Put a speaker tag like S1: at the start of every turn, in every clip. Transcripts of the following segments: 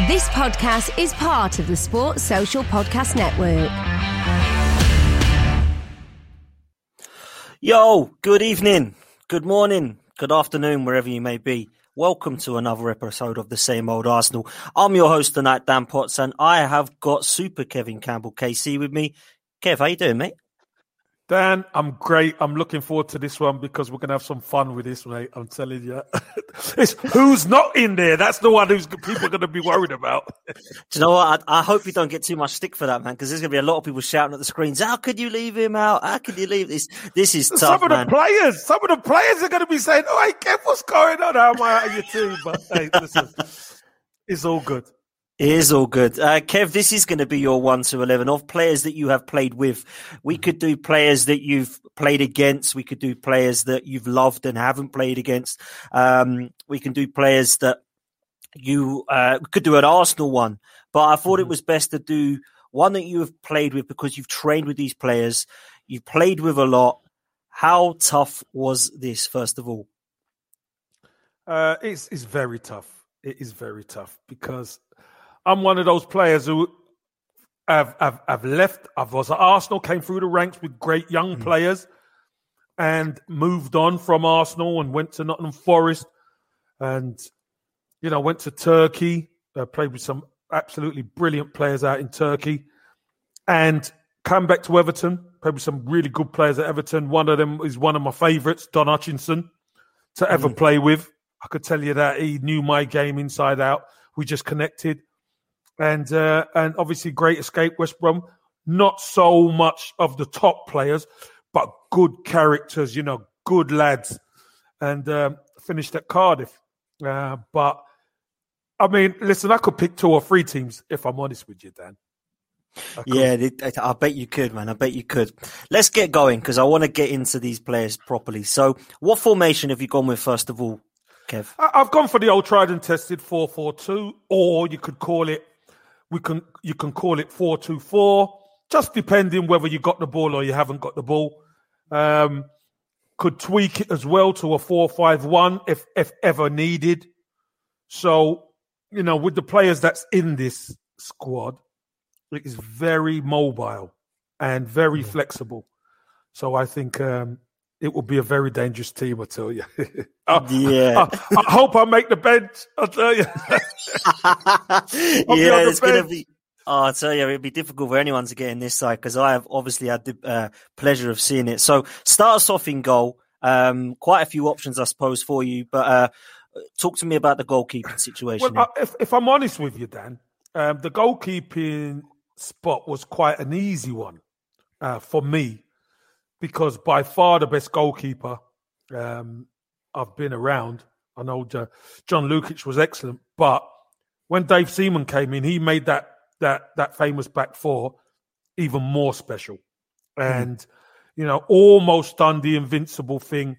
S1: This podcast is part of the Sports Social Podcast Network.
S2: Yo, good evening, good morning, good afternoon, wherever you may be. Welcome to another episode of the same old Arsenal. I'm your host tonight, Dan Potts, and I have got Super Kevin Campbell KC with me. Kev, how are you doing, mate?
S3: Dan, I'm great. I'm looking forward to this one because we're going to have some fun with this, mate. I'm telling you. it's who's not in there. That's the one who's people are going to be worried about.
S2: Do you know what? I, I, hope you don't get too much stick for that, man, because there's going to be a lot of people shouting at the screens. How could you leave him out? How could you leave this? This is tough,
S3: Some of
S2: man.
S3: the players, some of the players are going to be saying, "Oh, hey, Kev, what's going on? How am I out of your team?" But hey, listen, it's all good.
S2: It is all good. Uh, Kev, this is going to be your 1 to 11 of players that you have played with. We could do players that you've played against. We could do players that you've loved and haven't played against. Um, we can do players that you uh, could do an Arsenal one. But I thought it was best to do one that you have played with because you've trained with these players. You've played with a lot. How tough was this, first of all?
S3: Uh, it's, it's very tough. It is very tough because I'm one of those players who have have, have left. I was at Arsenal, came through the ranks with great young mm. players, and moved on from Arsenal and went to Nottingham Forest, and you know went to Turkey. Uh, played with some absolutely brilliant players out in Turkey, and come back to Everton. Played with some really good players at Everton. One of them is one of my favourites, Don Hutchison, to ever mm. play with. I could tell you that he knew my game inside out. We just connected and uh, and obviously Great Escape West Brom. Not so much of the top players, but good characters. You know, good lads, and um, finished at Cardiff. Uh, but I mean, listen, I could pick two or three teams if I'm honest with you, Dan.
S2: Yeah, I bet you could, man. I bet you could. Let's get going because I want to get into these players properly. So, what formation have you gone with first of all, Kev?
S3: I've gone for the old tried and tested four-four-two, or you could call it we can you can call it four two four, just depending whether you got the ball or you haven't got the ball. Um, could tweak it as well to a four five one if if ever needed. So you know, with the players that's in this squad, it is very mobile and very yeah. flexible. So I think um, it will be a very dangerous team. I tell you. I,
S2: yeah.
S3: I, I, hope I make the bench. I tell you.
S2: yeah, it's going to be. Oh, I tell you, it'd be difficult for anyone to get in this side because I have obviously had the uh, pleasure of seeing it. So, start us off in goal. Um, quite a few options, I suppose, for you. But uh, talk to me about the goalkeeping situation.
S3: Well, if, if, I'm honest with you, Dan, um, the goalkeeping spot was quite an easy one uh, for me because by far the best goalkeeper um, I've been around. I know uh, John Lukic was excellent, but when Dave Seaman came in, he made that that that famous back four even more special, hmm. and mm. you know almost done the invincible thing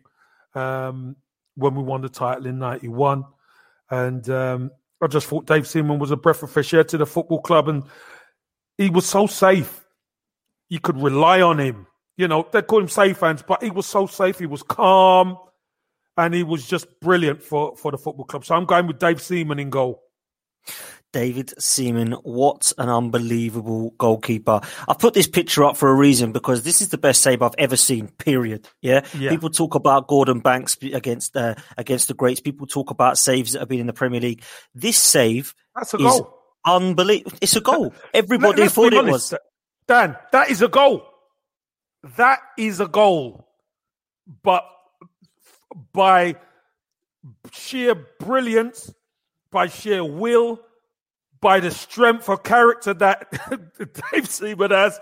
S3: um, when we won the title in '91. And um, I just thought Dave Seaman was a breath of fresh air to the football club, and he was so safe. You could rely on him. You know, they call him safe hands, but he was so safe. He was calm, and he was just brilliant for for the football club. So I'm going with Dave Seaman in goal.
S2: David Seaman, what an unbelievable goalkeeper. I've put this picture up for a reason because this is the best save I've ever seen, period. Yeah. yeah. People talk about Gordon Banks against, uh, against the greats. People talk about saves that have been in the Premier League. This save
S3: That's a goal.
S2: unbelievable. It's a goal. Everybody Let, thought it was.
S3: Dan, that is a goal. That is a goal. But by sheer brilliance, by sheer will, by the strength of character that Dave Seaman has,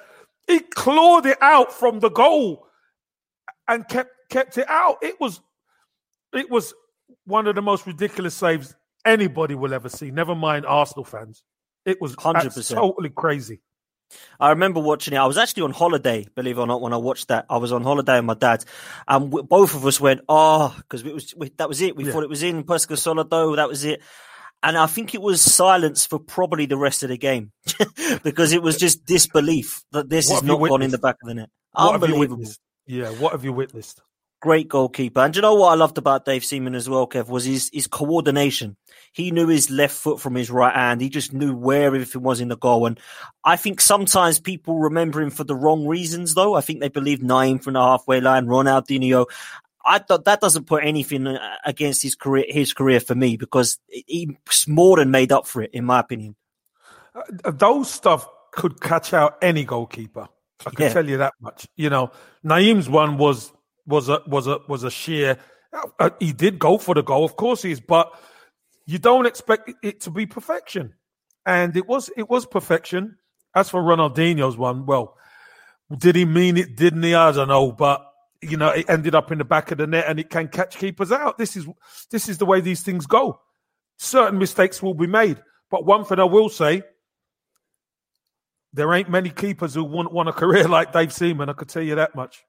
S3: he clawed it out from the goal and kept kept it out. It was it was one of the most ridiculous saves anybody will ever see. Never mind Arsenal fans. It was hundred percent totally crazy.
S2: I remember watching it. I was actually on holiday, believe it or not, when I watched that. I was on holiday with my dad, and we, both of us went, ah, "Oh," because it was we, that was it. We yeah. thought it was in Peschisolido. That was it and I think it was silence for probably the rest of the game because it was just disbelief that this what is not gone in the back of the net. What Unbelievable.
S3: Yeah, what have you witnessed?
S2: Great goalkeeper. And you know what I loved about Dave Seaman as well, Kev, was his, his coordination. He knew his left foot from his right hand. He just knew where everything was in the goal. And I think sometimes people remember him for the wrong reasons, though. I think they believe Nayim from the halfway line, Ronaldinho. I thought that doesn't put anything uh, against his career, his career for me because he's more than made up for it, in my opinion.
S3: Uh, those stuff could catch out any goalkeeper. I can yeah. tell you that much. You know, Nayim's one was was a was a was a sheer. Uh, he did go for the goal, of course he is, but you don't expect it to be perfection, and it was it was perfection. As for Ronaldinho's one, well, did he mean it? Didn't he? I don't know, but you know, it ended up in the back of the net and it can catch keepers out. This is this is the way these things go. Certain mistakes will be made, but one thing I will say, there ain't many keepers who want, want a career like Dave Seaman. I could tell you that much.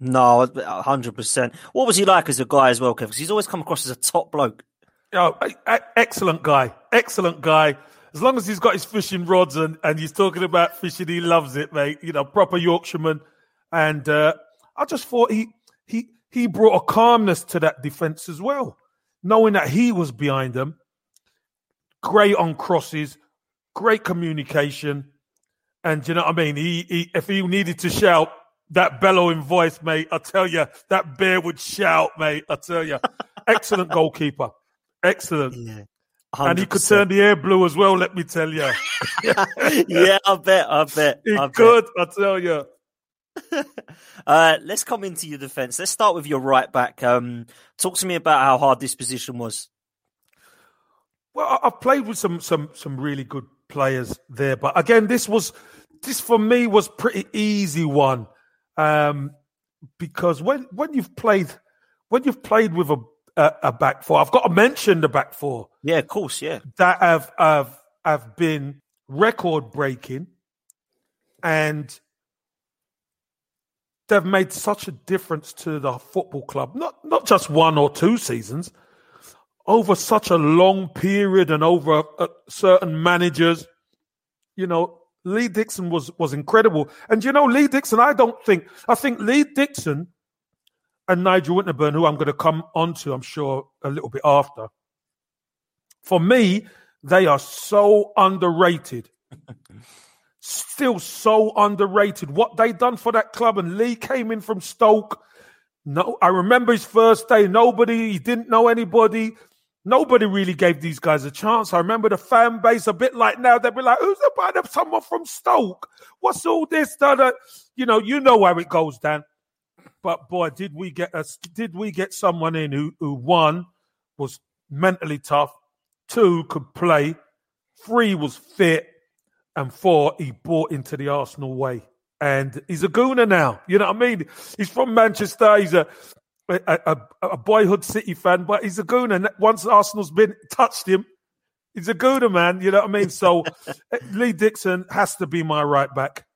S2: No, hundred percent. What was he like as a guy as well, Because he's always come across as a top bloke.
S3: Oh, excellent guy, excellent guy. As long as he's got his fishing rods and, and he's talking about fishing, he loves it, mate. You know, proper Yorkshireman. And uh, I just thought he he he brought a calmness to that defense as well, knowing that he was behind them. Great on crosses, great communication, and you know what I mean. He, he if he needed to shout that bellowing voice, mate, I tell you that bear would shout, mate. I tell you, excellent goalkeeper, excellent. Yeah. 100%. And he could turn the air blue as well, let me tell you.
S2: yeah, I bet, I bet.
S3: He
S2: I
S3: could, bet. I tell you.
S2: uh, let's come into your defence. Let's start with your right back. Um, talk to me about how hard this position was.
S3: Well, I've played with some some some really good players there, but again, this was this for me was pretty easy one um, because when when you've played when you've played with a, a, a back four, I've got to mention the back four.
S2: Yeah, of course, yeah,
S3: that have have have been record breaking and they've made such a difference to the football club, not not just one or two seasons, over such a long period and over uh, certain managers. You know, Lee Dixon was was incredible, and you know, Lee Dixon. I don't think I think Lee Dixon and Nigel Winterburn, who I'm going to come onto, I'm sure a little bit after. For me, they are so underrated still so underrated. What they done for that club, and Lee came in from Stoke. No, I remember his first day. Nobody, he didn't know anybody. Nobody really gave these guys a chance. I remember the fan base a bit like now. They'd be like, "Who's about someone from Stoke? What's all this?" That, you know, you know how it goes, Dan. But boy, did we get us? Did we get someone in who, who one was mentally tough, two could play, three was fit, and four, he bought into the Arsenal way. And he's a gooner now. You know what I mean? He's from Manchester. He's a a, a, a boyhood City fan, but he's a gooner. Once Arsenal's been touched him, he's a gooner, man. You know what I mean? So uh, Lee Dixon has to be my right back.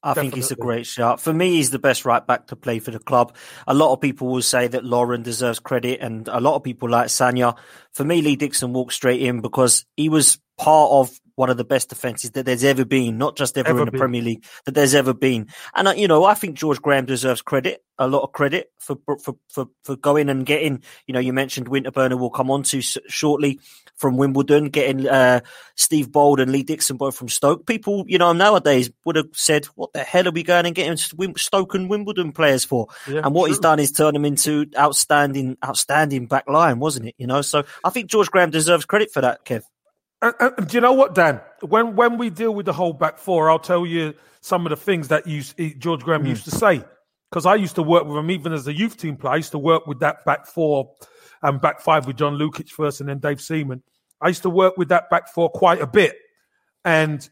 S2: I think he's a great shot. For me, he's the best right back to play for the club. A lot of people will say that Lauren deserves credit, and a lot of people like Sagna. For me, Lee Dixon walked straight in because he was part of one of the best defenses that there's ever been, not just ever, ever in the been. Premier League, that there's ever been. And uh, you know, I think George Graham deserves credit, a lot of credit for for for for going and getting. You know, you mentioned Winterburner we'll come on to shortly from Wimbledon, getting uh, Steve Bould and Lee Dixon both from Stoke. People, you know, nowadays would have said, "What the hell are we going and getting Stoke and Wimbledon players for?" Yeah, and what he's done is turn them into outstanding, outstanding back line, wasn't it? You know, so I think George Graham deserves credit for that, Kev.
S3: And, and, do you know what, Dan? When when we deal with the whole back four, I'll tell you some of the things that you, George Graham mm. used to say. Because I used to work with him even as a youth team player. I used to work with that back four and back five with John Lukic first and then Dave Seaman. I used to work with that back four quite a bit. And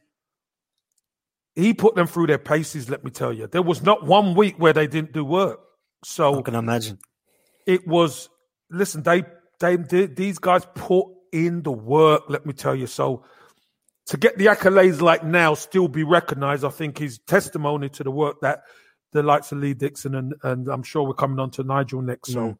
S3: he put them through their paces, let me tell you. There was not one week where they didn't do work. So
S2: I can imagine.
S3: It was listen, they they these guys put in the work, let me tell you. So to get the accolades like now still be recognized, I think is testimony to the work that the likes of Lee Dixon and, and I'm sure we're coming on to Nigel next. So mm.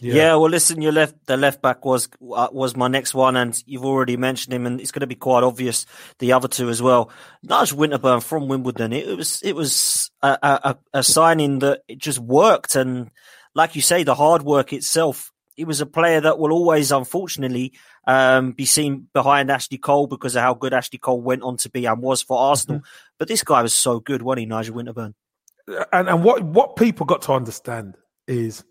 S2: yeah. yeah. well, listen, your left the left back was uh, was my next one, and you've already mentioned him, and it's going to be quite obvious the other two as well. Nigel Winterburn from Wimbledon, it, it was it was a, a, a signing that it just worked, and like you say, the hard work itself he was a player that will always, unfortunately, um, be seen behind Ashley Cole because of how good Ashley Cole went on to be and was for Arsenal. Mm-hmm. But this guy was so good, wasn't he, Nigel Winterburn?
S3: And and what what people got to understand is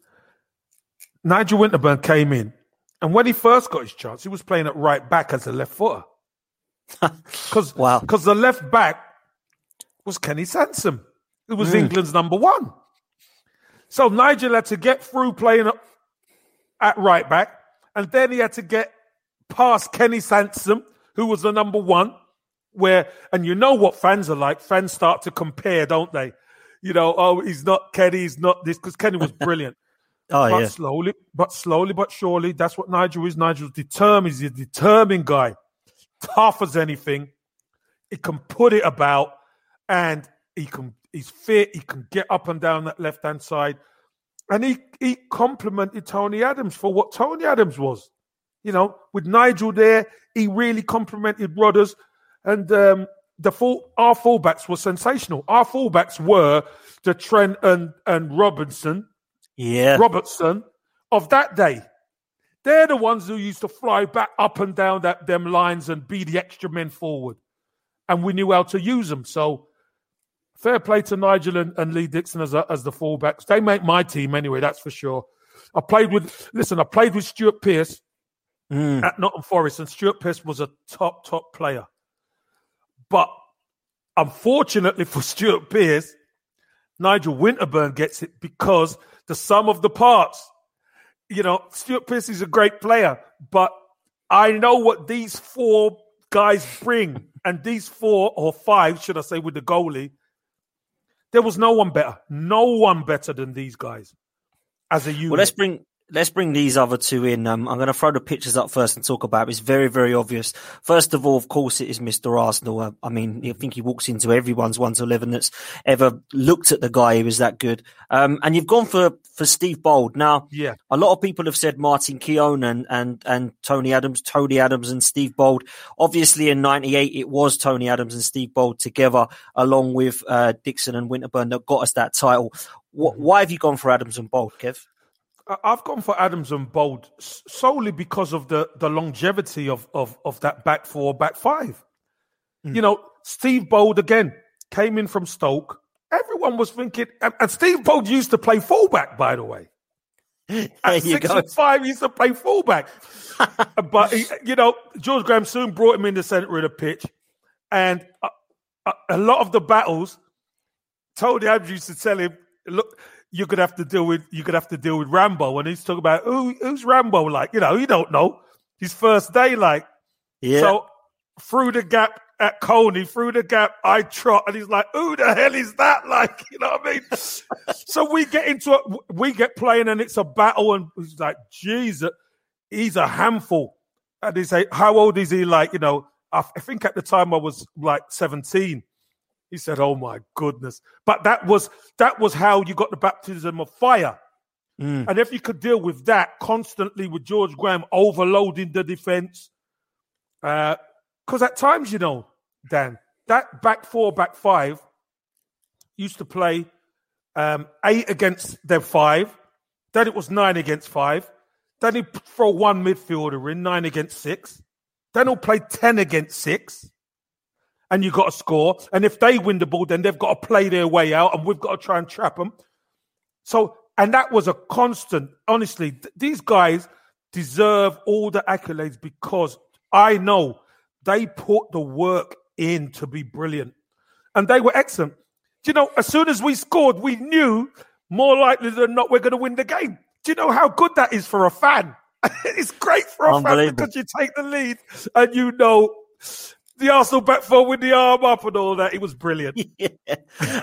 S3: Nigel Winterburn came in, and when he first got his chance, he was playing at right back as a left footer. Because wow. Because the left back was Kenny Sansom, who was mm. England's number one. So Nigel had to get through playing at right back, and then he had to get past Kenny Sansom, who was the number one. Where and you know what fans are like. Fans start to compare, don't they? You know, oh, he's not Kenny, he's not this because Kenny was brilliant.
S2: oh
S3: but
S2: yeah.
S3: slowly, but slowly, but surely, that's what Nigel is. Nigel's determined. He's a determined guy, tough as anything. He can put it about, and he can. He's fit. He can get up and down that left hand side and he he complimented Tony Adams for what Tony Adams was. You know, with Nigel there, he really complimented Rodders, and um, the full our fullbacks were sensational. Our fullbacks were the Trent and and Robinson,
S2: yeah,
S3: Robertson of that day. They're the ones who used to fly back up and down that them lines and be the extra men forward, and we knew how to use them. So fair play to Nigel and, and Lee Dixon as, a, as the fullbacks. They make my team anyway, that's for sure. I played with, listen, I played with Stuart Pearce mm. at Nottingham Forest, and Stuart Pearce was a top, top player. But unfortunately for Stuart Pearce, Nigel Winterburn gets it because the sum of the parts, you know, Stuart Pearce is a great player, but I know what these four guys bring. And these four or five, should I say, with the goalie, there was no one better, no one better than these guys as a unit.
S2: Well, let's bring let's bring these other two in. Um, I'm going to throw the pictures up first and talk about it. It's very, very obvious. First of all, of course, it is Mr. Arsenal. Uh, I mean, I think he walks into everyone's 1 to 11 that's ever looked at the guy who was that good. Um, and you've gone for, for Steve Bould. Now,
S3: yeah,
S2: a lot of people have said Martin Keown and, and, and Tony Adams, Tony Adams and Steve Bould. Obviously, in 98, it was Tony Adams and Steve Bould together, along with uh, Dixon and Winterburn that got us that title. What, why have you gone for Adams and Bould, Kev?
S3: I've gone for Adams and Bould solely because of the the longevity of of of that back four, back five. Mm. You know, Steve Bould again came in from Stoke. Everyone was thinking, and, and Steve Bould used to play fullback, by the way. At six go. and five, he used to play fullback. but he, you know, George Graham soon brought him in the centre of the pitch, and a, a, a lot of the battles, Tony Adams used to tell him, "Look." You could have to deal with you could have to deal with Rambo, and he's talking about who who's Rambo like? You know, you don't know his first day, like
S2: yeah.
S3: So through the gap at Colney, through the gap, I trot, and he's like, "Who the hell is that?" Like, you know what I mean? so we get into it, we get playing, and it's a battle, and he's like, "Jesus, he's a handful." And they say, "How old is he?" Like, you know, I, I think at the time I was like seventeen, He said, "Oh my goodness!" But that was that was how you got the baptism of fire.
S2: Mm.
S3: And if you could deal with that constantly with George Graham overloading the defense, because at times, you know, Dan, that back four, back five used to play um, eight against their five. Then it was nine against five. Then he throw one midfielder in, nine against six. Then he'll play 10 against six. And you've got to score. And if they win the ball, then they've got to play their way out, and we've got to try and trap them. So, and that was a constant. Honestly, th- these guys deserve all the accolades because I know they put the work in to be brilliant. And they were excellent. Do you know, as soon as we scored, we knew more likely than not we're going to win the game. Do you know how good that is for a fan? it's great for a fan because you take the lead and you know the Arsenal back four with the arm up and all that. It was brilliant.
S2: Yeah.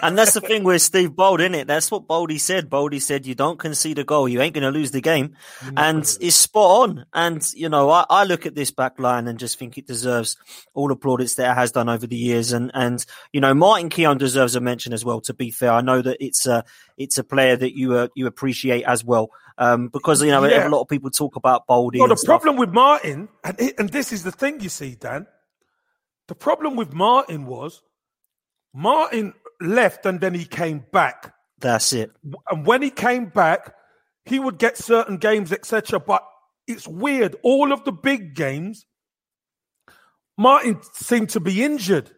S2: And that's the thing with Steve Bould, isn't it? That's what Bouldy said. Bouldy said, you don't concede a goal, you ain't going to lose the game. And it's spot on. And, you know, I, I look at this back line and just think it deserves all the plaudits that it has done over the years. And, and, you know, Martin Keown deserves a mention as well, to be fair. I know that it's a, it's a player that you, uh, you appreciate as well. Um, because, you know,
S3: Yeah.
S2: a lot of people talk about Bouldy.
S3: Well, the
S2: stuff.
S3: problem with Martin, and, it, and this is the thing you see, Dan. The problem with Martin was Martin left and then he came back.
S2: That's it.
S3: And when he came back, he would get certain games, etc. But it's weird. All of the big games, Martin seemed to be injured.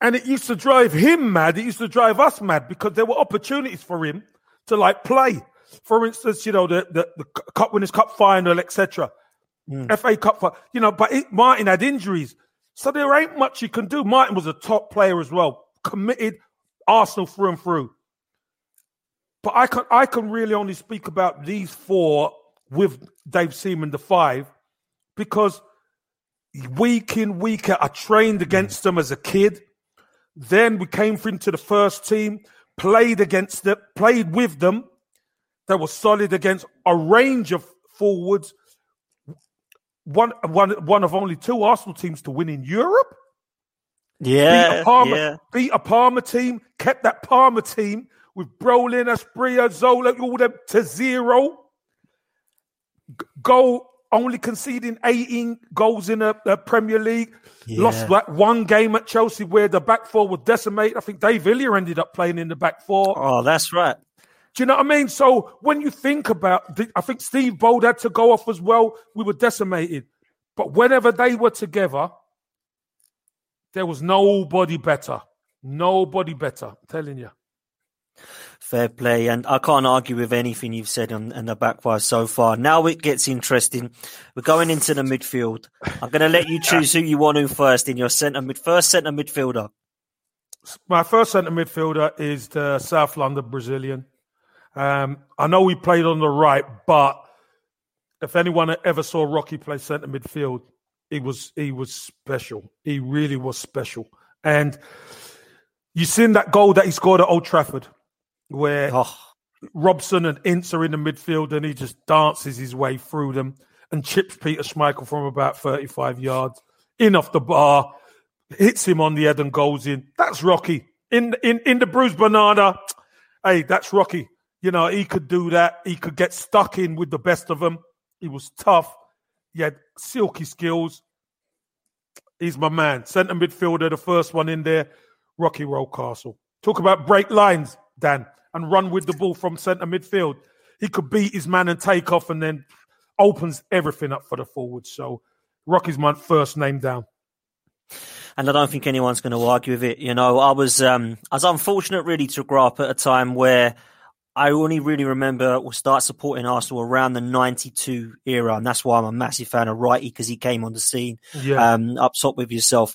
S3: And it used to drive him mad. It used to drive us mad because there were opportunities for him to like play. For instance, you know, the, the, the Cup Winners' Cup final, etc. Mm. FA Cup, fi- you know, but it, Martin had injuries. So there ain't much you can do. Martin was a top player as well, committed Arsenal through and through. But I can I can really only speak about these four with Dave Seaman, the five, because week in, week out, I trained against them as a kid. Then we came into the first team, played against them, played with them. They were solid against a range of forwards. One, one, one of only two Arsenal teams to win in Europe. Yeah, beat
S2: Yeah.
S3: a Parma,
S2: yeah.
S3: beat a Parma team, kept that Parma team with Brolin, Asprilla, Zola, all them to zero. G- Goal only conceding 18 goals in a, a Premier League. Lost that one game at Chelsea where the back four was decimated. I think Dave Hillier ended up playing in the back four.
S2: Oh, that's right.
S3: Do you know what I mean? So when you think about, the, I think Steve Bould had to go off as well. We were decimated, but whenever they were together, there was nobody better. Nobody better. I'm telling you.
S2: Fair play, and I can't argue with anything you've said on, on the back five so far. Now it gets interesting. We're going into the midfield. I'm going to let you choose who you want to first in your centre mid first centre midfielder.
S3: My first centre midfielder is the South London Brazilian. Um, I know he played on the right, but if anyone ever saw Rocky play centre midfield, he was he was special. He really was special. And you seen that goal that he scored at Old Trafford, where
S2: Oh,
S3: Robson and Ince are in the midfield, and he just dances his way through them and chips Peter Schmeichel from about 35 yards in off the bar, hits him on the head and goes in. That's Rocky. In in in the Bruce Banana, hey, that's Rocky. You know, he could do that. He could get stuck in with the best of them. He was tough. He had silky skills. He's my man. Centre midfielder, the first one in there, Rocky Rocastle. Talk about break lines, Dan, and run with the ball from centre midfield. He could beat his man and take off and then opens everything up for the forwards. So Rocky's my first name down.
S2: and I don't think anyone's going to argue with it. You know, I was um, I was unfortunate really to grow up at a time where I only really remember or start supporting Arsenal around the '92 era, and that's why I'm a massive fan of Wrighty because he came on the scene
S3: Yeah.
S2: um, up top with yourself.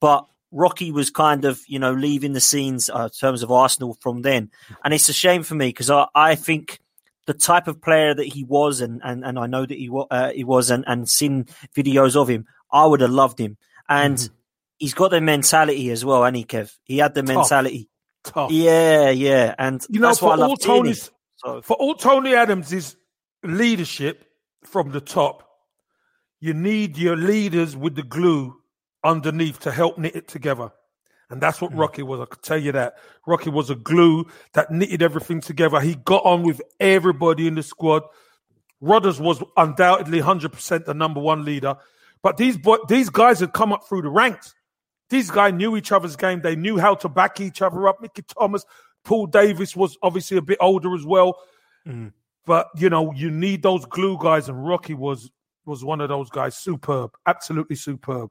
S2: But Rocky was kind of, you know, leaving the scenes uh, in terms of Arsenal from then, and it's a shame for me because I, I think the type of player that he was, and and, and I know that he wa- uh, he was, and and seen videos of him, I would have loved him, and
S3: Mm-hmm.
S2: he's got the mentality as well, and he Kev, he had the mentality.
S3: Tough.
S2: Yeah, yeah, and
S3: You know,
S2: that's
S3: for all. Tony's
S2: So
S3: for all Tony Adams' leadership from the top, you need your leaders with the glue underneath to help knit it together. And that's what Rocky was. I could tell you that. Rocky was a glue that knitted everything together. He got on with everybody in the squad. Rodders was undoubtedly 100% the number one leader. But these boy, these guys had come up through the ranks. These guys knew each other's game. They knew how to back each other up. Mickey Thomas, Paul Davis was obviously a bit older as well. But you know, you need those glue guys, and Rocky was was one of those guys. Superb, absolutely superb.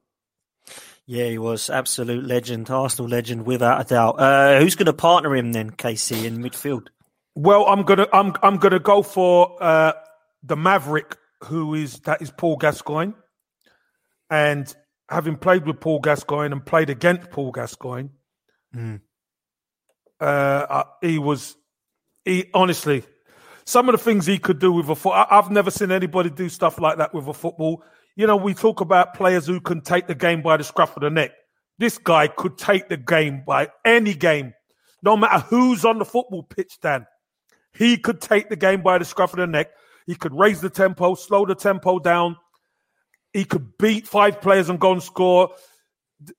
S2: Yeah, he was absolute legend, Arsenal legend without a doubt. Uh, who's going to partner him then, KC, in midfield?
S3: Well, I'm gonna I'm I'm gonna go for uh, the Maverick, who is that is Paul Gascoigne, and having played with Paul Gascoigne and played against Paul Gascoigne, uh, uh, he was he honestly some of the things he could do with a foot. I, I've never seen anybody do stuff like that with a football. You know, we talk about players who can take the game by the scruff of the neck. This guy could take the game by any game, no matter who's on the football pitch. Dan, he could take the game by the scruff of the neck. He could raise the tempo, slow the tempo down. He could beat five players and go and score.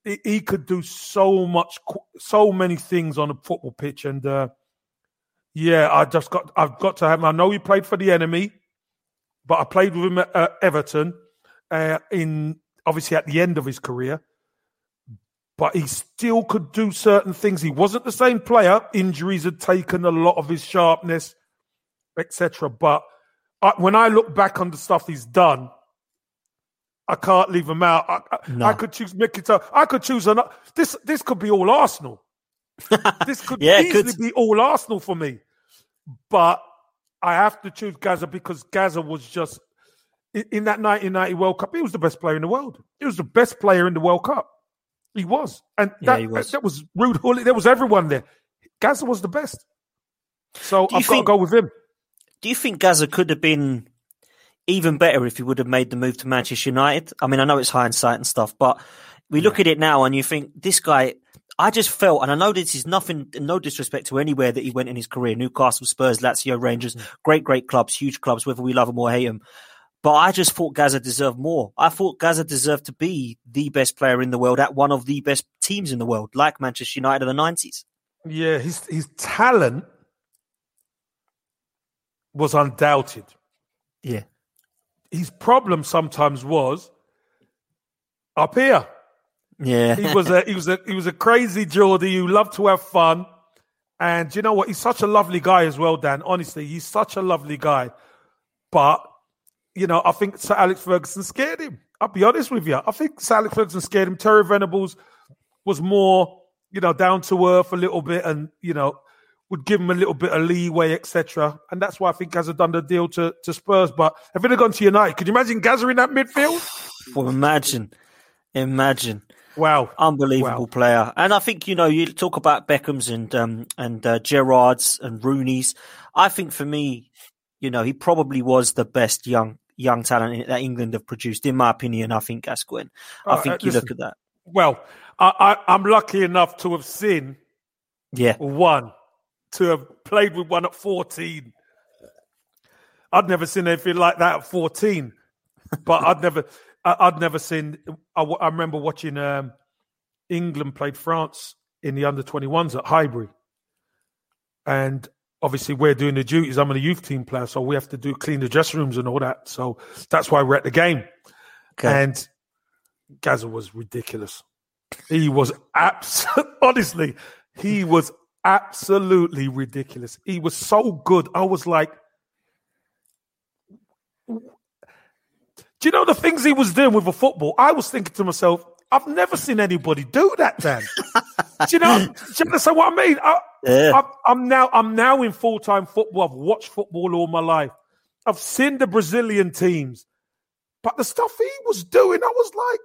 S3: He- could do so much, so many things on a football pitch. And uh, yeah, I just got, I've got to have. I know he played for the enemy, but I played with him at uh, Everton uh, in obviously at the end of his career. But he still could do certain things. He wasn't the same player. Injuries had taken a lot of his sharpness, etc. But I, when I look back on the stuff he's done, I can't leave him out. I, I,
S2: No.
S3: I could choose Mickey. I could choose another. This this could be all Arsenal. this could
S2: Yeah,
S3: easily
S2: could.
S3: be all Arsenal for me. But I have to choose Gaza because Gaza was just in, that 1990 World Cup. He was the best player in the world. He was the best player in the World Cup. He was, and
S2: Yeah,
S3: that,
S2: he was.
S3: that was Ruud Gullit. There was everyone there. Gaza was the best. So I've got to
S2: think-
S3: go with him.
S2: Do you think Gaza could have been even better if he would have made the move to Manchester United? I mean, I know it's hindsight and stuff, but we look at it now and you think this guy. I just felt, and I know this is nothing, no disrespect to anywhere that he went in his career Newcastle, Spurs, Lazio, Rangers, mm. great, great clubs, huge clubs, whether we love them or hate them. But I just thought Gaza deserved more. I thought Gaza deserved to be the best player in the world at one of the best teams in the world, like Manchester United of the 90s.
S3: Yeah, his his talent was undoubted.
S2: Yeah.
S3: His problem sometimes was up here.
S2: Yeah.
S3: He was a he was a he was a crazy Geordie who loved to have fun. And you know what? He's such a lovely guy as well, Dan. Honestly, he's such a lovely guy. But you know, I think Sir Alex Ferguson scared him. I'll be honest with you. I think Sir Alex Ferguson scared him. Terry Venables was more, you know, down to earth a little bit, and you know, would give him a little bit of leeway, etc. And that's why I think Gaza done the deal to, to Spurs. But if it had gone to United, could you imagine Gaza in that midfield?
S2: Well, imagine, imagine.
S3: Wow,
S2: unbelievable
S3: Wow.
S2: player. And I think you know you talk about Beckham's and um, and uh, Gerrard's and Rooney's. I think for me, you know, he probably was the best young young talent that England have produced, in my opinion. I think Gascoigne. I
S3: Uh,
S2: think
S3: uh,
S2: you look at that.
S3: Well, I, I, I'm lucky enough to have seen
S2: Yeah,
S3: one, to have played with one at 14. I'd never seen anything like that at 14, but I'd never, I, I'd never seen. I remember watching um, England played France in the under 21s at Highbury, and obviously we're doing the duties. I'm a youth team player, so we have to do clean the dressing rooms and all that. So that's why we're at the game.
S2: okay.
S3: And Gaza was ridiculous. He was absolutely, honestly, he was absolutely ridiculous. He was so good. I was like, do you know the things he was doing with a football? I was thinking to myself, I've never seen anybody do that, Dan. do you know? Do you understand what I mean? I,
S2: Yeah.
S3: I'm, I'm now I'm now in full time football. I've watched football all my life. I've seen the Brazilian teams, but the stuff he was doing, I was like,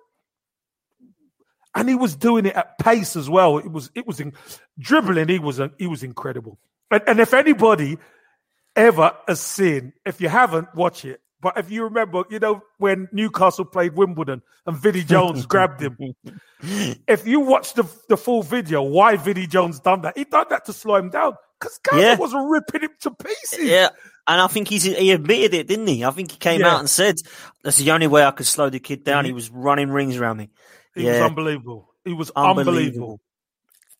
S3: and he was doing it at pace as well. It was it was in, dribbling. He was he was incredible. And, and if anybody ever has seen, if you haven't, watch it. But if you remember, you know when Newcastle played Wimbledon and Vinnie Jones grabbed him. If you watch the the full video, why Vinnie Jones done that? He done that to slow him down because Gaza
S2: Yeah.
S3: was ripping him to pieces.
S2: Yeah. And I think he's he admitted it, didn't he? I think he came
S3: Yeah.
S2: out and said, "That's the only way I could slow the kid down." He mm-hmm. was running rings around me.
S3: He was unbelievable. He was
S2: Unbelievable.
S3: unbelievable.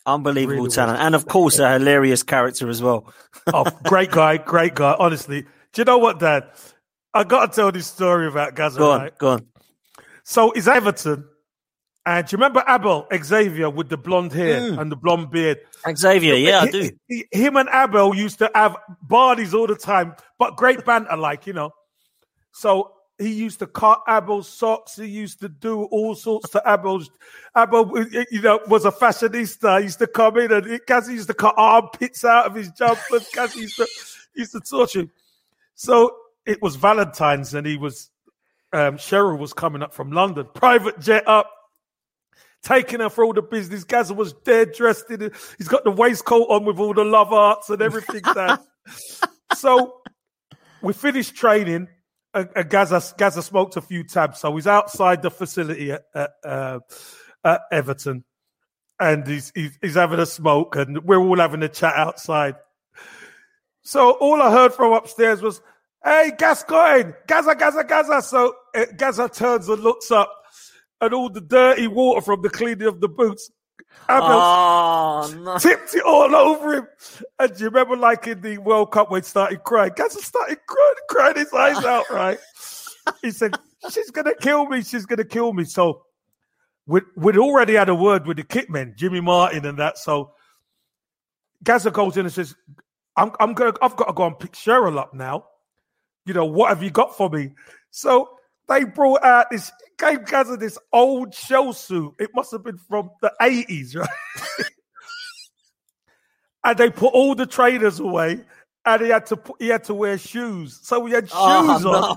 S2: Unbelievable
S3: Really
S2: talent,
S3: was.
S2: and of course a hilarious character as well.
S3: Oh, great guy, great guy. Honestly, do you know what, Dad? I got to tell this story about Gaza.
S2: Go on,
S3: right?
S2: go on.
S3: So it's Everton, and do you remember Abel Xavier with the blonde hair
S2: Mm.
S3: and the blonde beard?
S2: Xavier, yeah, I do.
S3: he- him and Abel used to have parties all the time, but great banter, like you know. So he used to cut Abel's socks. He used to do all sorts to Abel's. Abel, you know, was a fashionista. He used to come in and Gazzy used to cut armpits out of his jumpers. Gazzy used to used to torture him. So it was Valentine's, and he was um, Sheryl was coming up from London, private jet up taking her for all the business. Gaza was dead dressed in it. He's got the waistcoat on with all the love arts and everything. So we finished training. And Gaza, Gaza smoked a few tabs, so he's outside the facility at, at, uh, at Everton, and he's, he's he's having a smoke, and we're all having a chat outside. So all I heard from upstairs was, "Hey, Gascoigne, Gaza, Gaza, Gaza." So uh, Gaza turns and looks up, and all the dirty water from the cleaning of the boots.
S2: Oh no!
S3: tipped it all over him. And you remember, like in the World Cup, when he started crying? Gaza started crying, crying his eyes out, right? He said, She's going to kill me. She's going to kill me. So we'd, we'd already had a word with the kitmen, Jimmy Martin and that. So Gaza goes in and says, I'm, I'm going to, I've got to go and pick Sheryl up now. You know, what have you got for me? So they brought out this, gave Gaza this old shell suit. It must have been from the 80s, right? and they put all the trainers away, and he had to put, he had to wear shoes. So he had oh, shoes
S2: Oh,
S3: on
S2: no.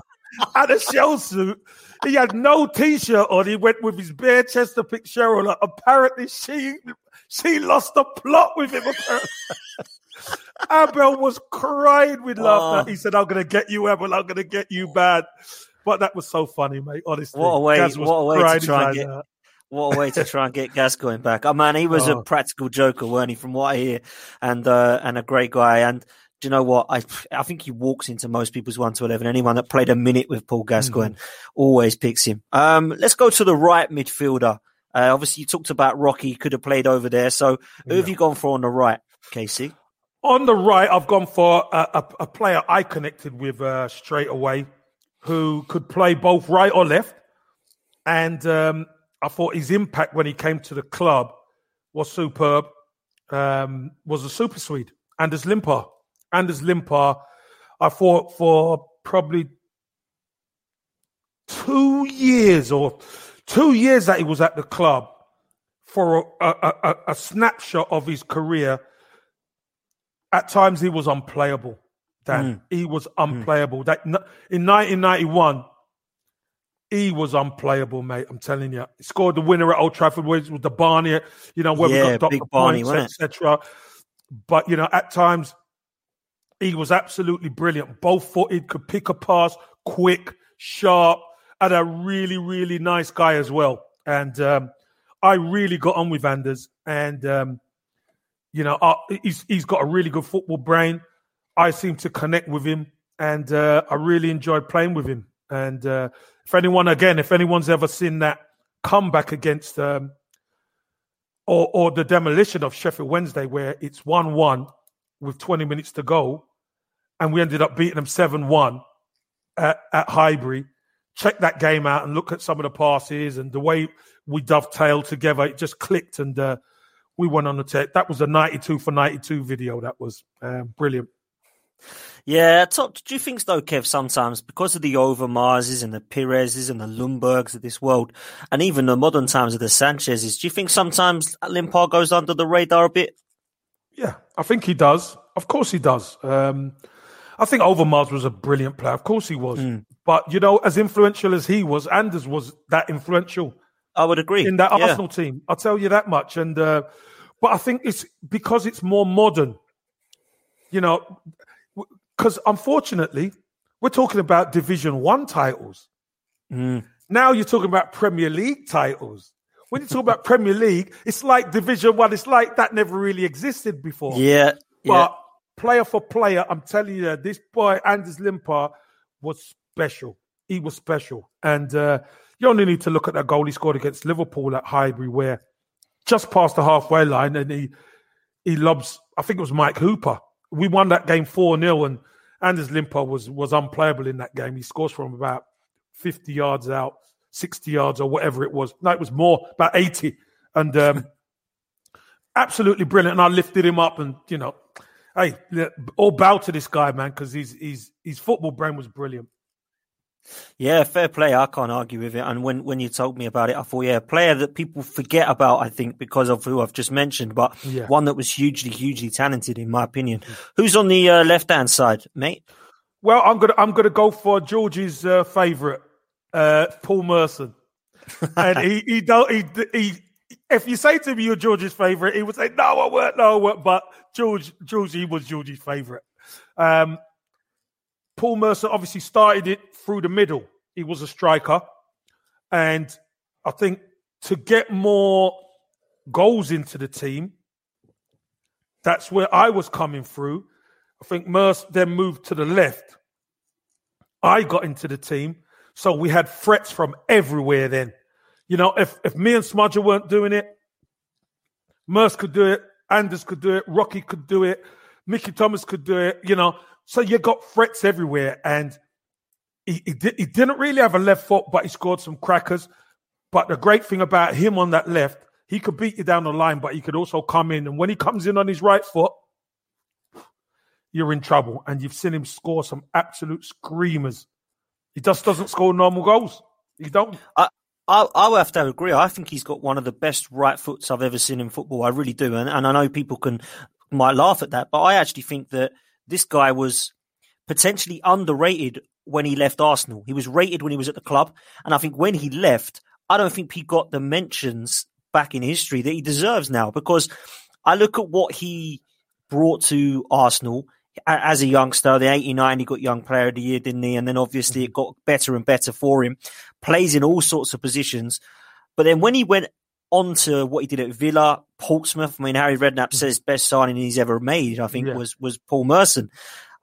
S3: and a shell suit. He had no t-shirt on. He went with his bare chest to pick Sheryl up. Apparently, she she lost the plot with him. Abel was crying with laughter.
S2: Oh.
S3: He said, "I'm going to get you, Abel. I'm going to get you bad." But that was so funny, mate. Honestly,
S2: What a way- what a way to try and get-
S3: out.
S2: What a way to try and get Gascoigne back. Oh man, he was a
S3: Oh.
S2: practical joker, weren't he? From what I hear, and uh, and a great guy. And do you know what? I I think he walks into most people's one to eleven. Anyone that played a minute with Paul Gascoigne
S3: Mm-hmm.
S2: always picks him. Um, let's go to the right midfielder. Uh, obviously, you talked about Rocky could have played over there. So who have you gone for on the right, KC?
S3: On the right, I've gone for a, a, a player I connected with uh, straight away, who could play both right or left, and um, I thought his impact when he came to the club was superb. Um, was a super Swede, Anders Limpar. Anders Limpar, I thought for probably two years or two years that he was at the club for a, a, a, a snapshot of his career. At times he was unplayable. Dan, he was unplayable. That in 1991, he was unplayable, mate. I'm telling you. He scored the winner at Old Trafford with with the Barney, you know, where
S2: Yeah,
S3: we got
S2: Barney,
S3: points, etc. But you know, at times he was absolutely brilliant. Both footed, could pick a pass, quick, sharp, and a really, really nice guy as well. And um, I really got on with Anders, and um, you know, uh, he's he's got a really good football brain. I seem to connect with him, and uh, I really enjoyed playing with him. And uh, if anyone, again, if anyone's ever seen that comeback against um, or or the demolition of Sheffield Wednesday, where it's one-one with 20 minutes to go, and we ended up beating them seven-one at, at Highbury. Check that game out and look at some of the passes and the way we dovetailed together. It just clicked, and uh, we went on the take. That was a 92 for 92 video. That was um, brilliant.
S2: Yeah, top. Do you think though, Kev? Sometimes because of the Overmarses and the Pires's and the Ljungbergs of this world, and even the modern times of the Sanchez's, do you think sometimes Limpar goes under the radar a bit?
S3: Yeah, I think he does. Of course he does. Um, I think Overmars was a brilliant player. Of course he was. But, you know, as influential as he was, Anders was that influential
S2: I would agree
S3: in that
S2: Yeah.
S3: Arsenal team. I'll tell you that much. And uh, But I think it's because it's more modern, you know, because unfortunately, we're talking about Division One titles.
S2: Mm.
S3: Now you're talking about Premier League titles. When you talk about Premier League, it's like Division One. It's like that never really existed before.
S2: Yeah, yeah.
S3: But player for player, I'm telling you, this boy Anders Limpar was special. He was special, and uh, you only need to look at that goal he scored against Liverpool at Highbury, where just past the halfway line, and he he lobs. I think it was Mike Hooper. We won that game four 0 and Anders Limpar was was unplayable in that game. He scores from about fifty yards out, sixty yards or whatever it was. No, it was more, about eighty, and um, absolutely brilliant. And I lifted him up, and you know, hey, all bow to this guy, man, because his football brain was brilliant.
S2: Yeah, fair play. I can't argue with it. And when, when you told me about it, I thought, yeah, a player that people forget about, I think, because of who I've just mentioned, but yeah. one that was hugely, hugely talented, in my opinion. Who's on the uh, left hand side, mate?
S3: Well, I'm gonna I'm gonna go for George's uh, favourite, uh, Paul Merson, and he he don't he, he if you say to me you're George's favourite, he would say no, I weren't, no, I weren't. But George George he was George's favourite. Um, Paul Merson obviously started it through the middle. He was a striker. And I think to get more goals into the team, that's where I was coming through. I think Mercer then moved to the left. I got into the team. So we had threats from everywhere then. You know, if, if me and Smudger weren't doing it, Merce could do it, Anders could do it, Rocky could do it, Mickey Thomas could do it, you know. So you got threats everywhere, and he, he, di- he didn't really have a left foot, but he scored some crackers. But the great thing about him on that left, he could beat you down the line, but he could also come in. And when he comes in on his right foot, you're in trouble. And you've seen him score some absolute screamers. He just doesn't score normal goals. He don't.
S2: I, I, I have to agree. I think he's got one of the best right foots I've ever seen in football. I really do. And, and I know people can might laugh at that, but I actually think that this guy was potentially underrated when he left Arsenal. He was rated when he was at the club. And I think when he left, I don't think he got the mentions back in history that he deserves now because I look at what he brought to Arsenal as a youngster. The 89, he got Young Player of the Year, didn't he? And then obviously mm-hmm. it got better and better for him. Plays in all sorts of positions. But then when he went on to what he did at Villa, Portsmouth. I mean, Harry Redknapp mm-hmm. says best signing he's ever made. I think yeah. was was Paul Merson.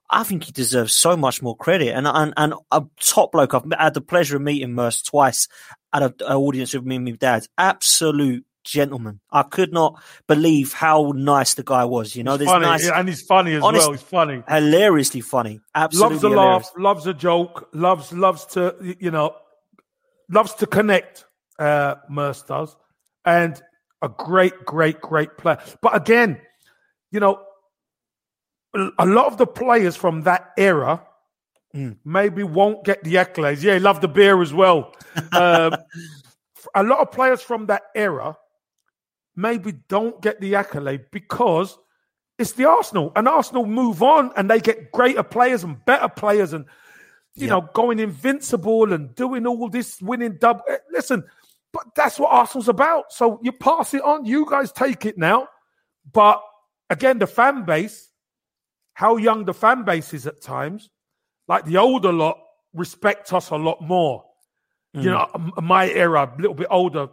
S2: I think he deserves so much more credit. And and, and a top bloke. I've had the pleasure of meeting Merce twice at an audience with me and my dad. Absolute gentleman. I could not believe how nice the guy was. You know,
S3: he's funny,
S2: nice,
S3: and he's funny as honest, well. He's funny,
S2: hilariously funny. Absolutely
S3: loves a
S2: hilarious.
S3: laugh, loves a joke, loves loves to you know, loves to connect. Uh, Merce does, and a great, great, great player. But again, you know, a lot of the players from that era mm. maybe won't get the accolades. Yeah, he loved the beer as well. um, a lot of players from that era maybe don't get the accolade because it's the Arsenal, and Arsenal move on and they get greater players and better players, and you know, going invincible and doing all this, winning double. Eh, listen, but that's what Arsenal's about. So you pass it on. You guys take it now. But again, the fan base, how young the fan base is at times, like the older lot respect us a lot more. Mm. You know, my era, a little bit older,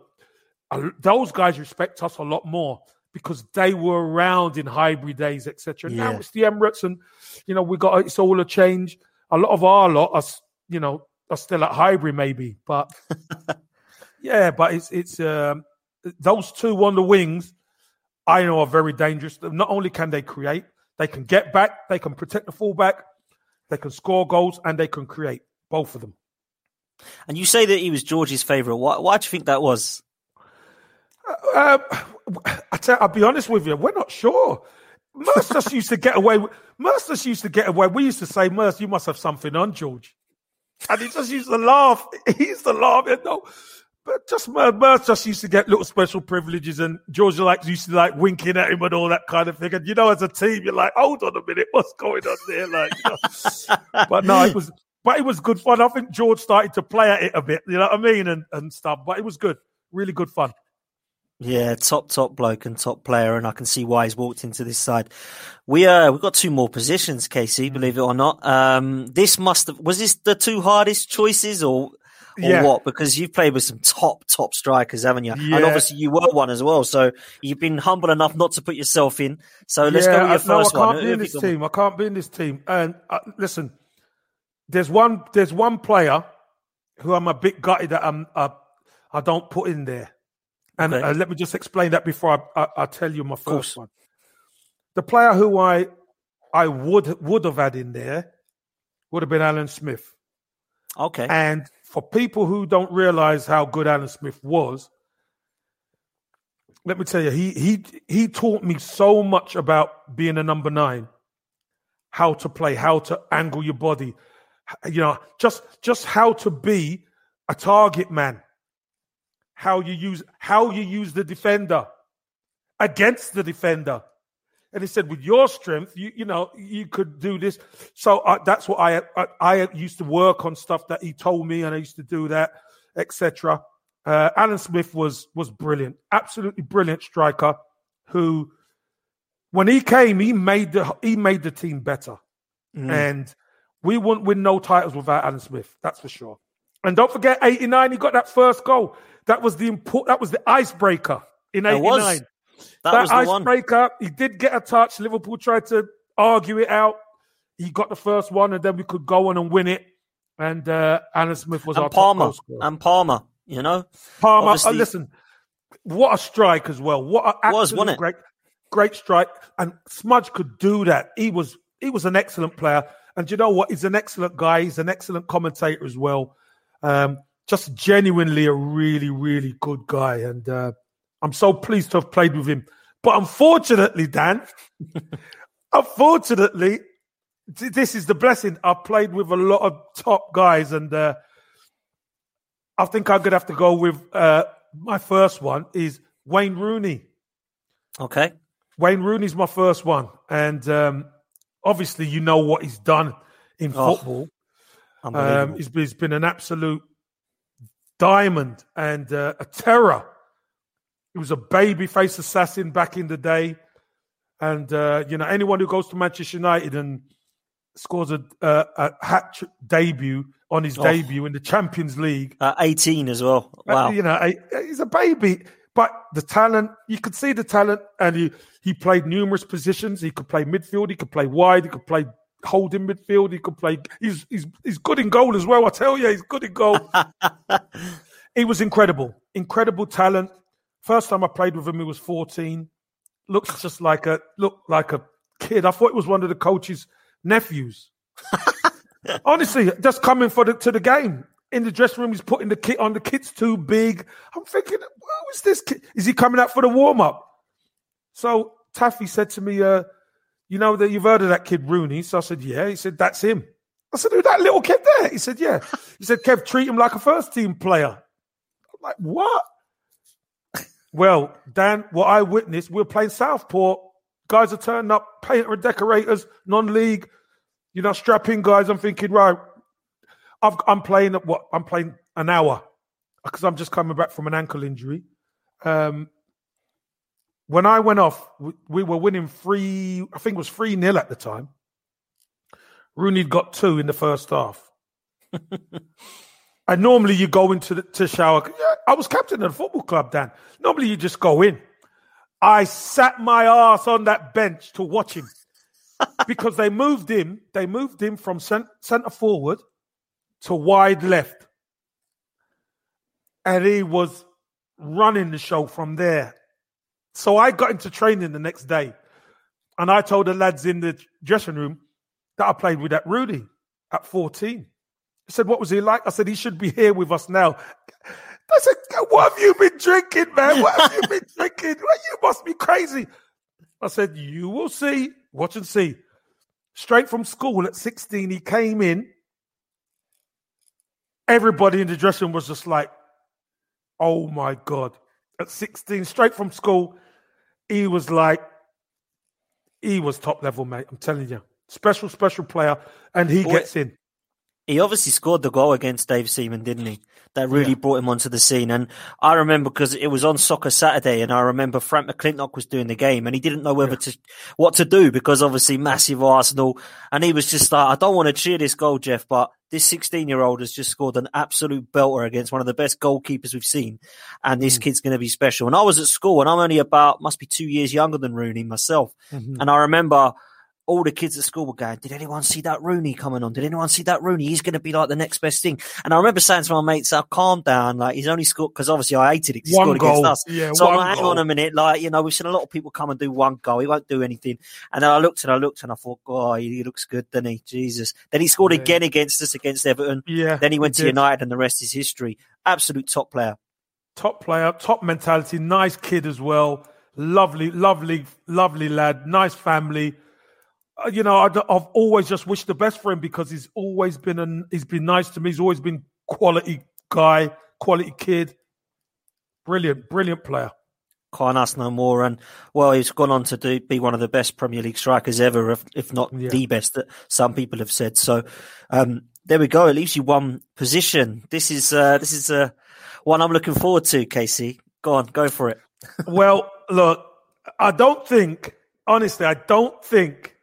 S3: those guys respect us a lot more because they were around in Highbury days, etc. Yeah. Now it's the Emirates, and you know we got it's all a change. A lot of our lot are, you know, are still at Highbury maybe, but Yeah, but it's it's um, those two on the wings. I know are very dangerous. Not only can they create, they can get back, they can protect the fullback, they can score goals, and they can create. Both of them.
S2: And you say that he was George's favourite. Why, why do you think that was?
S3: Uh, um, I tell, I'll be honest with you, we're not sure. Merce just used to get away. With, Merce just used to get away. We used to say, Merce, you must have something on George. And he just used to laugh. He used to laugh. You know, but just my Merce just used to get little special privileges, and George like used to like winking at him and all that kind of thing. And you know, as a team, you're like, hold on a minute, what's going on there? Like, you know? but no, it was, but it was good fun. I think George started to play at it a bit, you know what I mean, and and stuff. But it was good, really good fun.
S2: Yeah, top top bloke and top player, and I can see why he's walked into this side. We uh we've got two more positions, KC, believe it or not. Um this must have was this the two hardest choices or or yeah. what? Because you've played with some top, top strikers, haven't you? Yeah. And obviously you were one as well. So you've been humble enough not to put yourself in. So let's yeah, go with your first
S3: no, I can't
S2: one.
S3: Be in this team. I can't be in this team. And uh, listen, there's one, there's one player who I'm a bit gutted that I'm, uh, I don't put in there. And
S2: Okay.
S3: uh, let me just explain that before I, I, I tell you my first one. The player who I I would would have had in there would have been Alan Smith.
S2: Okay.
S3: And for people who don't realize how good Alan Smith was, let me tell you, he he he taught me so much about being a number nine, how to play, how to angle your body, you know, just just how to be a target man, how you use how you use the defender against the defender. And he said, with your strength, you you know you could do this. So uh, that's what I, I I used to work on stuff that he told me, and I used to do that, etc. Uh, Alan Smith was was brilliant, absolutely brilliant striker. Who, when he came, he made the he made the team better, and we wouldn't win no titles without Alan Smith. That's for sure. And don't forget, eighty nine, he got that first goal. That was the import. That was the icebreaker in eighty nine
S2: That,
S3: that
S2: was the one.
S3: icebreaker. He did get a touch. Liverpool tried to argue it out. He got the first one, and then we could go on and win it. And uh, Alan Smith was our
S2: And
S3: top Parma.
S2: And Parma, you know?
S3: Parma, uh,
S2: obviously-
S3: listen, what a strike as well. What a
S2: Was, wasn't it?
S3: great, great strike. And Smudge could do that. He was he was an excellent player. And you know what? He's an excellent guy. He's an excellent commentator as well. Um, just genuinely a really, really good guy. And uh, I'm so pleased to have played with him. But unfortunately, Dan, unfortunately, this is the blessing. I've played with a lot of top guys, and uh, I think I'm gonna have to go with uh, my first one is Wayne Rooney.
S2: Okay.
S3: Wayne Rooney's my first one, and um, obviously you know what he's done in
S2: Oh,
S3: football. Um, he's, he's been an absolute diamond and uh, a terror. He was a baby face assassin back in the day. And, uh, you know, anyone who goes to Manchester United and scores a, uh, a hat trick debut on his
S2: Oh.
S3: debut in the Champions League,
S2: Uh, 18 as well.
S3: uh,
S2: Wow.
S3: you know, I- he's a baby. But the talent, you could see the talent, and he, he played numerous positions. He could play midfield, he could play wide, he could play holding midfield, he could play. He's he's he's good in goal as well. I tell you, he's good in goal. he was incredible, incredible talent. First time I played with him, he was fourteen. Looks just like a looked like a kid. I thought it was one of the coach's nephews. Honestly, just coming for the to the game in the dressing room, he's putting the kit on. The kit's too big. I'm thinking, who is this kid? Is he coming out for the warm up? So Taffy said to me, uh, "You know that you've heard of that kid Rooney?" So I said, "Yeah." He said, "That's him." I said, "Who that little kid there?" He said, "Yeah." He said, "Kev, treat him like a first team player." I'm like, "What?" Well, Dan, what I witnessed, we are playing Southport. Guys are turning up, painter and decorators, non-league. You know, strapping guys. I'm thinking, right, I've, I'm playing at what? I'm playing an hour because I'm just coming back from an ankle injury. Um, when I went off, we, we were winning three. I think it was three nil at the time. Rooney got two in the first half. and normally you go into the to shower. I was captain of the football club, Dan. Normally you just go in. I sat my ass on that bench to watch him because they moved him. They moved him from cent- centre forward to wide left, and he was running the show from there. So I got into training the next day, and I told the lads in the dressing room that I played with that Rudy at 14. He said, What was he like? I said, He should be here with us now. I said, What have you been drinking, man? What have you been drinking? You must be crazy. I said, You will see. Watch and see. Straight from school at 16, he came in. Everybody in the dressing room was just like, Oh my God. At 16, straight from school, he was like, he was top level, mate. I'm telling you. Special, special player. And he
S2: Boy-
S3: gets in.
S2: He obviously scored the goal against Dave Seaman, didn't he? That really brought him onto the scene. And I remember because it was on Soccer Saturday, and I remember Frank McClintock was doing the game, and he didn't know whether to what to do because obviously massive Arsenal, and he was just like, I don't want to cheer this goal, Jeff, but this 16 year old has just scored an absolute belter against one of the best goalkeepers we've seen, and this mm. kid's going to be special. And I was at school, and I'm only about must be two years younger than Rooney myself, mm-hmm. and I remember all the kids at school were going, "Did anyone see that Rooney coming on? Did anyone see that Rooney? He's going to be like the next best thing." And I remember saying to my mates, "I'll calm down. Like he's only scored because obviously I hated it. He
S3: One
S2: scored
S3: goal.
S2: against us.
S3: Yeah,
S2: so I'm like, hang
S3: goal.
S2: on a minute. Like you know, we've seen a lot of people come and do one goal. He won't do anything. And then I looked and I looked and I thought, "Oh, he, he looks good, doesn't he? Jesus." Then he scored
S3: Yeah.
S2: again against us against Everton.
S3: Yeah.
S2: Then he went to
S3: did.
S2: United, and the rest is history. Absolute top player.
S3: top player, top mentality, nice kid as well. Lovely, lovely, lovely lad. Nice family. Uh, you know, I, have always just wished the best for him because he's always been an, he's been nice to me. He's always been quality guy, quality kid. Brilliant, brilliant player.
S2: Can't ask no more. And well, he's gone on to do, be one of the best Premier League strikers ever, if, if not
S3: Yeah.
S2: the best that some people have said. So um, there we go. It leaves you one position. This is uh, this is uh, one I'm looking forward to. KC, go on, go for it.
S3: Well, look, I don't think, honestly, I don't think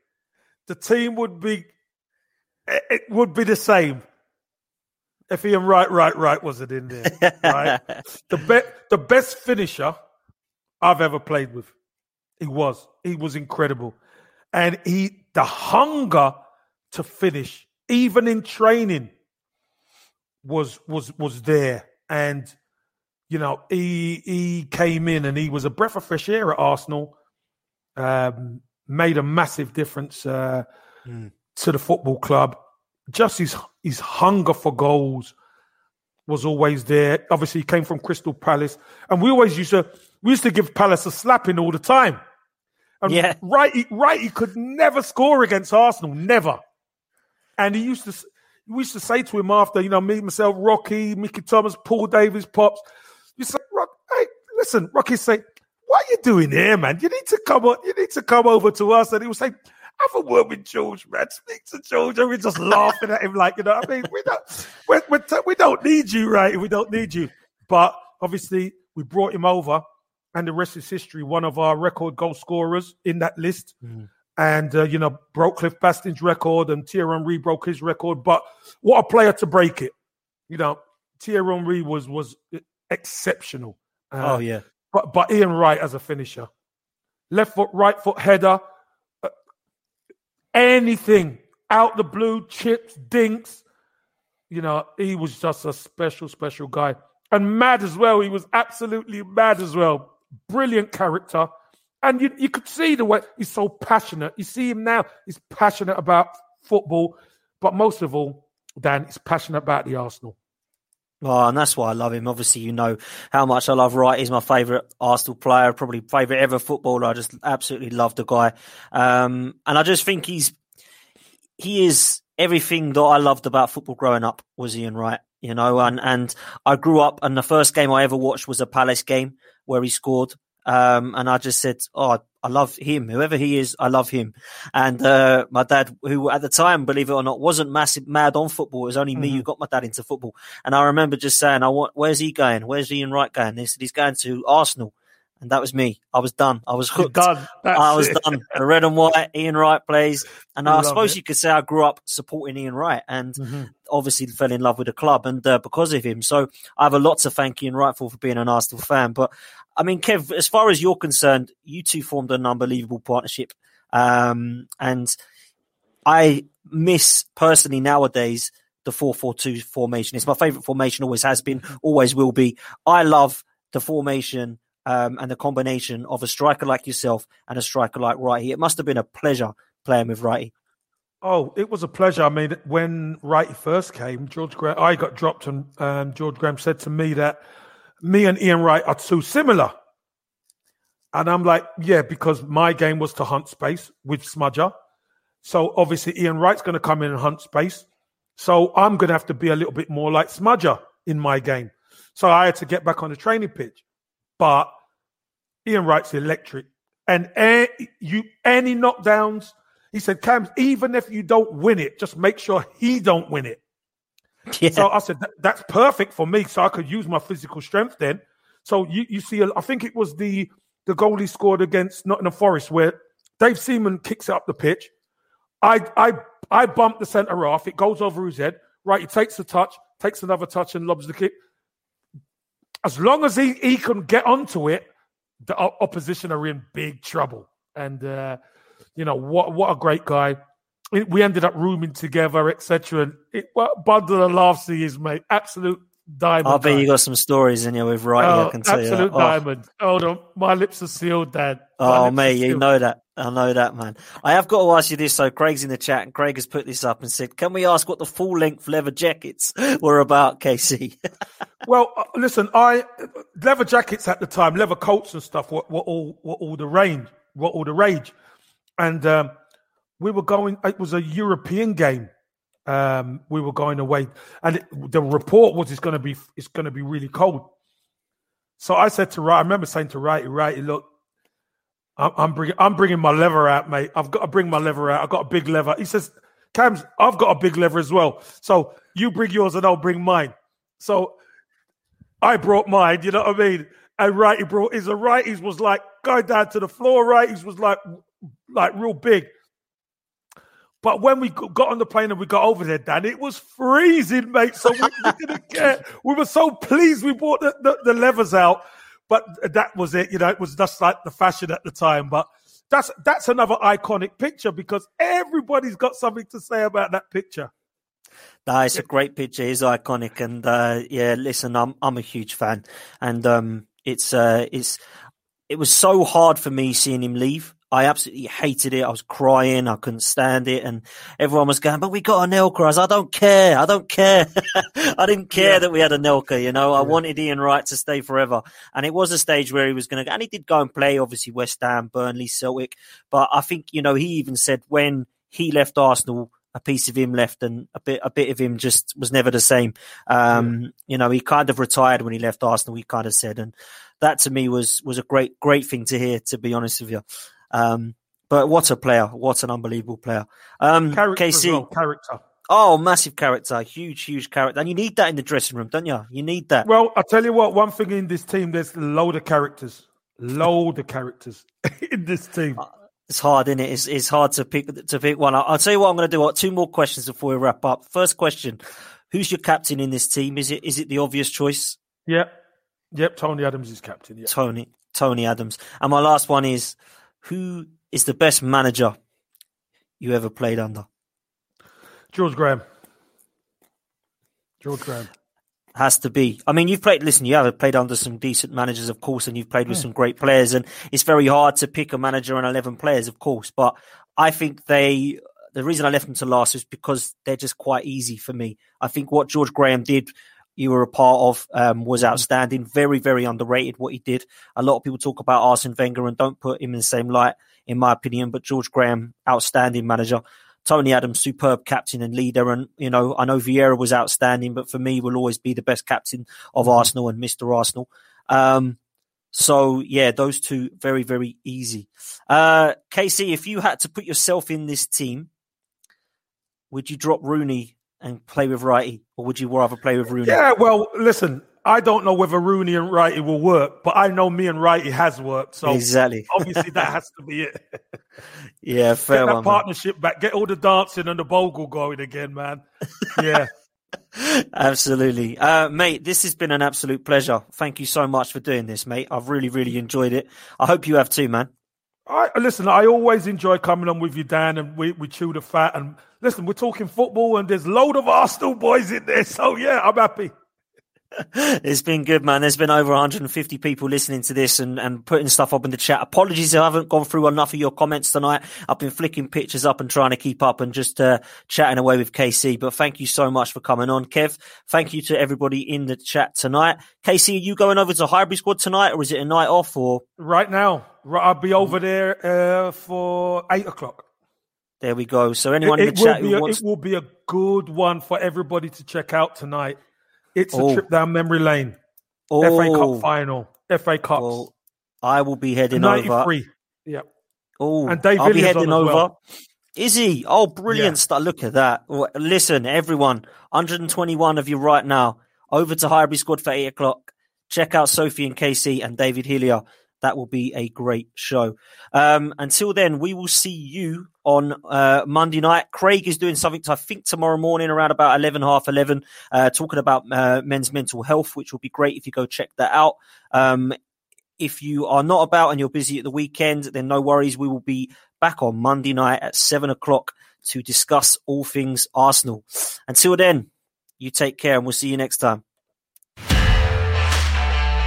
S3: the team would be it would be the same if Ian Wright, Right, Right right wasn't in there. Right, the be- the best finisher I've ever played with. He was. He was incredible, and he the hunger to finish, even in training, was was was there, and you know, he he came in and he was a breath of fresh air at Arsenal. Um, made a massive difference uh, to the football club. Just his his hunger for goals was always there. Obviously, he came from Crystal Palace, and we always used to we used to give Palace a slapping all the time. And
S2: Yeah.
S3: right, right, he could never score against Arsenal, never. And he used to, we used to say to him after, you know, me, myself, Rocky, Mickey Thomas, Paul Davis, Pops. You say, Rock, hey, listen, Rocky say, what are you doing here, man? You need to come on, you need to come over to us. And he would say, have a word with George, man. Speak to George. And we're just laughing at him, like, you know, what I mean, we don't, we're, we're t- we don't need you, right? We don't need you. But obviously, we brought him over, and the rest is history. One of our record goal scorers in that list and uh, you know broke Cliff Bastin's record, and Thierry Henry broke his record. But what a player to break it! You know, Thierry Henry was was exceptional. Uh,
S2: oh yeah,
S3: but but Ian Wright as a finisher, left foot, right foot header, uh, anything out the blue, chips, dinks. You know, he was just a special, special guy, and mad as well. He was absolutely mad as well. Brilliant character, and you you could see the way he's so passionate. You see him now; he's passionate about football, but most of all, Dan, he's passionate about the Arsenal.
S2: Oh, and that's why I love him. Obviously, you know how much I love Wright. He's my favourite Arsenal player, probably favourite ever footballer. I just absolutely love the guy. Um, and I just think he's he is everything that I loved about football growing up was Ian Wright. You know, and and I grew up, and the first game I ever watched was a Palace game where he scored. Um, and I just said, "Oh, I love him. Whoever he is, I love him." And uh, my dad, who at the time, believe it or not, wasn't massive mad on football. It was only me who got my dad into football. And I remember just saying, "I want. Where's he going? Where's Ian Wright going?" They said he's going to Arsenal, and that was me. I was done. I was hooked.
S3: done.
S2: I was
S3: it.
S2: done. The red and white. Ian Wright plays, and I
S3: Love
S2: suppose
S3: it.
S2: you could say I grew up supporting Ian Wright, and obviously fell in love with the club, and uh, because of him. So I have a lot to thank Ian Wright for for being an Arsenal fan. But I mean, Kev, as far as you're concerned, you two formed an unbelievable partnership, um, and I miss personally nowadays the four four two formation. It's my favourite formation, always has been, always will be. I love the formation um, and the combination of a striker like yourself and a striker like Wrighty. It must have been a pleasure playing with Wrighty.
S3: Oh, it was a pleasure. I mean, when Wrighty first came, George Graham, I got dropped, and um, George Graham said to me that me and Ian Wright are too similar. And I'm like, yeah, because my game was to hunt space with Smudger. So obviously, Ian Wright's going to come in and hunt space. So I'm going to have to be a little bit more like Smudger in my game. So I had to get back on the training pitch. But Ian Wright's electric. And a- you any knockdowns, he said, Cam, even if you don't win it, just make sure he don't win it.
S2: Yeah.
S3: So I said, that's perfect for me. So I could use my physical strength then. So you, you see, I think it was the the goal he scored against Nottingham Forest where Dave Seaman kicks it up the pitch. I I I bump the centre off. It goes over his head. Right, he takes the touch, takes another touch, and lobs the kick. As long as he, he can get onto it, the opposition are in big trouble. And uh, You know what? What a great guy. We ended up rooming together, etc. And it, what bundle of laughs he is, mate. Absolute diamond.
S2: I bet
S3: guy.
S2: you got some stories in here with writing.
S3: Oh,
S2: I can tell you.
S3: absolute
S2: that. Oh.
S3: diamond. Hold on, my lips are sealed, Dad. My
S2: Oh,
S3: lips are
S2: mate, you know that. I know that, man. I have got to ask you this. So, Craig's in the chat, and Craig has put this up and said, "Can we ask what the full length leather jackets were about, KC?"
S3: Well, uh, listen, I leather jackets at the time, leather coats and stuff were, were all were all the rage, were all the rage, and um, we were going. It was a European game. Um, we were going away, and it, the report was it's going to be it's going to be really cold. So I said to right, I remember saying to Wrighty, Wrighty, look, I'm, I'm bringing I'm bringing my lever out, mate. I've got to bring my lever out. I've got a big lever. He says, Cams, I've got a big lever as well. So you bring yours and I'll bring mine. So I brought mine, you know what I mean? And Wrighty brought his. And Wrighty's was like going down to the floor. Wrighty's was like, like real big. But when we got on the plane and we got over there, Dan, it was freezing, mate. So we, we didn't care. We were so pleased we brought the, the, the levers out. But that was it. You know, it was just like the fashion at the time. But that's that's another iconic picture because everybody's got something to say about that picture.
S2: Nah, it's a great picture. It's iconic, and uh, yeah, listen, I'm I'm a huge fan, and um, it's uh, it's it was so hard for me seeing him leave. I absolutely hated it. I was crying. I couldn't stand it, and everyone was going, "But we got Anelka." I was, "I don't care. I don't care. I didn't care
S3: Yeah.
S2: that we had Anelka." You know, I wanted Ian Wright to stay forever, and it was a stage where he was going to, go, and he did go and play, obviously West Ham, Burnley, Celtic. But I think you know he even said when he left Arsenal, a piece of him left, and a bit a bit of him just was never the same. Um, You know, he kind of retired when he left Arsenal. He kind of said, and that to me was was a great great thing to hear. To be honest with you. Um, but what a player! What an unbelievable player! Um,
S3: Character
S2: KC,
S3: well, character.
S2: oh, massive character, huge, huge character, and you need that in the dressing room, don't you? You need that.
S3: Well, I tell you what, one thing in this team, there's a load of characters, load of characters in this team.
S2: It's hard, isn't it? It's, it's hard to pick to pick one. I'll, I'll tell you what I'm going to do. I've two more questions before we wrap up. First question: Who's your captain in this team? Is it is it the obvious choice,
S3: Yep, yep. Tony Adams is captain. Yeah.
S2: Tony Tony Adams? And my last one is: Who is the best manager you ever played under?
S3: George Graham. George Graham.
S2: has to be. I mean, you've played. Listen, you have played under some decent managers, of course, and you've played with some great players. And it's very hard to pick a manager and eleven players, of course. But I think they. The reason I left them to last is because they're just quite easy for me. I think what George Graham did, you were a part of, um, was outstanding. Very, very underrated what he did. A lot of people talk about Arsene Wenger and don't put him in the same light, in my opinion. But George Graham, outstanding manager. Tony Adams, superb captain and leader. And, you know, I know Vieira was outstanding, but for me, will always be the best captain of Arsenal and Mr. Arsenal. Um, so, yeah, those two, very, very easy. Uh, KC, if you had to put yourself in this team, would you drop Rooney and play with Wrighty, or would you rather play with Rooney?
S3: Yeah, well, listen, I don't know whether Rooney and Wrighty will work, but I know me and Wrighty has worked. So
S2: Exactly.
S3: obviously that has to be it.
S2: Yeah, fair
S3: Get that
S2: one. man.
S3: partnership back. Get all the dancing and the bogle going again, man. Yeah.
S2: Absolutely. Uh, mate, this has been an absolute pleasure. Thank you so much for doing this, mate. I've really, really enjoyed it. I hope you have too, man.
S3: I listen. I always enjoy coming on with you, Dan, and we, we chew the fat. And listen, we're talking football, and there's load of Arsenal boys in there. So yeah, I'm happy.
S2: It's been good, man. There's been over 150 people listening to this and, and putting stuff up in the chat. Apologies if I haven't gone through enough of your comments tonight. I've been flicking pictures up and trying to keep up and just uh, chatting away with KC. But thank you so much for coming on, Kev. Thank you to everybody in the chat tonight. KC, are you going over to Highbury Squad tonight or is it a night off or
S3: Right now, right, I'll be over there uh, for eight o'clock.
S2: there we go. So anyone
S3: It,
S2: in the chat who
S3: a,
S2: wants
S3: it will be a good one for everybody to check out tonight. It's a
S2: Oh.
S3: trip down memory lane.
S2: oh,
S3: FA Cup final. FA Cups.
S2: well, I will be heading over.
S3: 93. Yeah.
S2: Oh,
S3: And Dave
S2: I'll be heading over.
S3: well.
S2: Is he? Oh, brilliant
S3: Yeah.
S2: stuff. Look at that. Listen, everyone, 121 of you right now, over to Highbury Squad for 8 o'clock. Check out Sophie and KC and David Hillier. That will be a great show. Um, until then, we will see you on uh, Monday night. Craig is doing something, I think, tomorrow morning around about 11, half 11, uh, talking about uh, men's mental health, which will be great if you go check that out. Um, If you are not about and you're busy at the weekend, then no worries. We will be back on Monday night at seven o'clock to discuss all things Arsenal. Until then, you take care and we'll see you next time.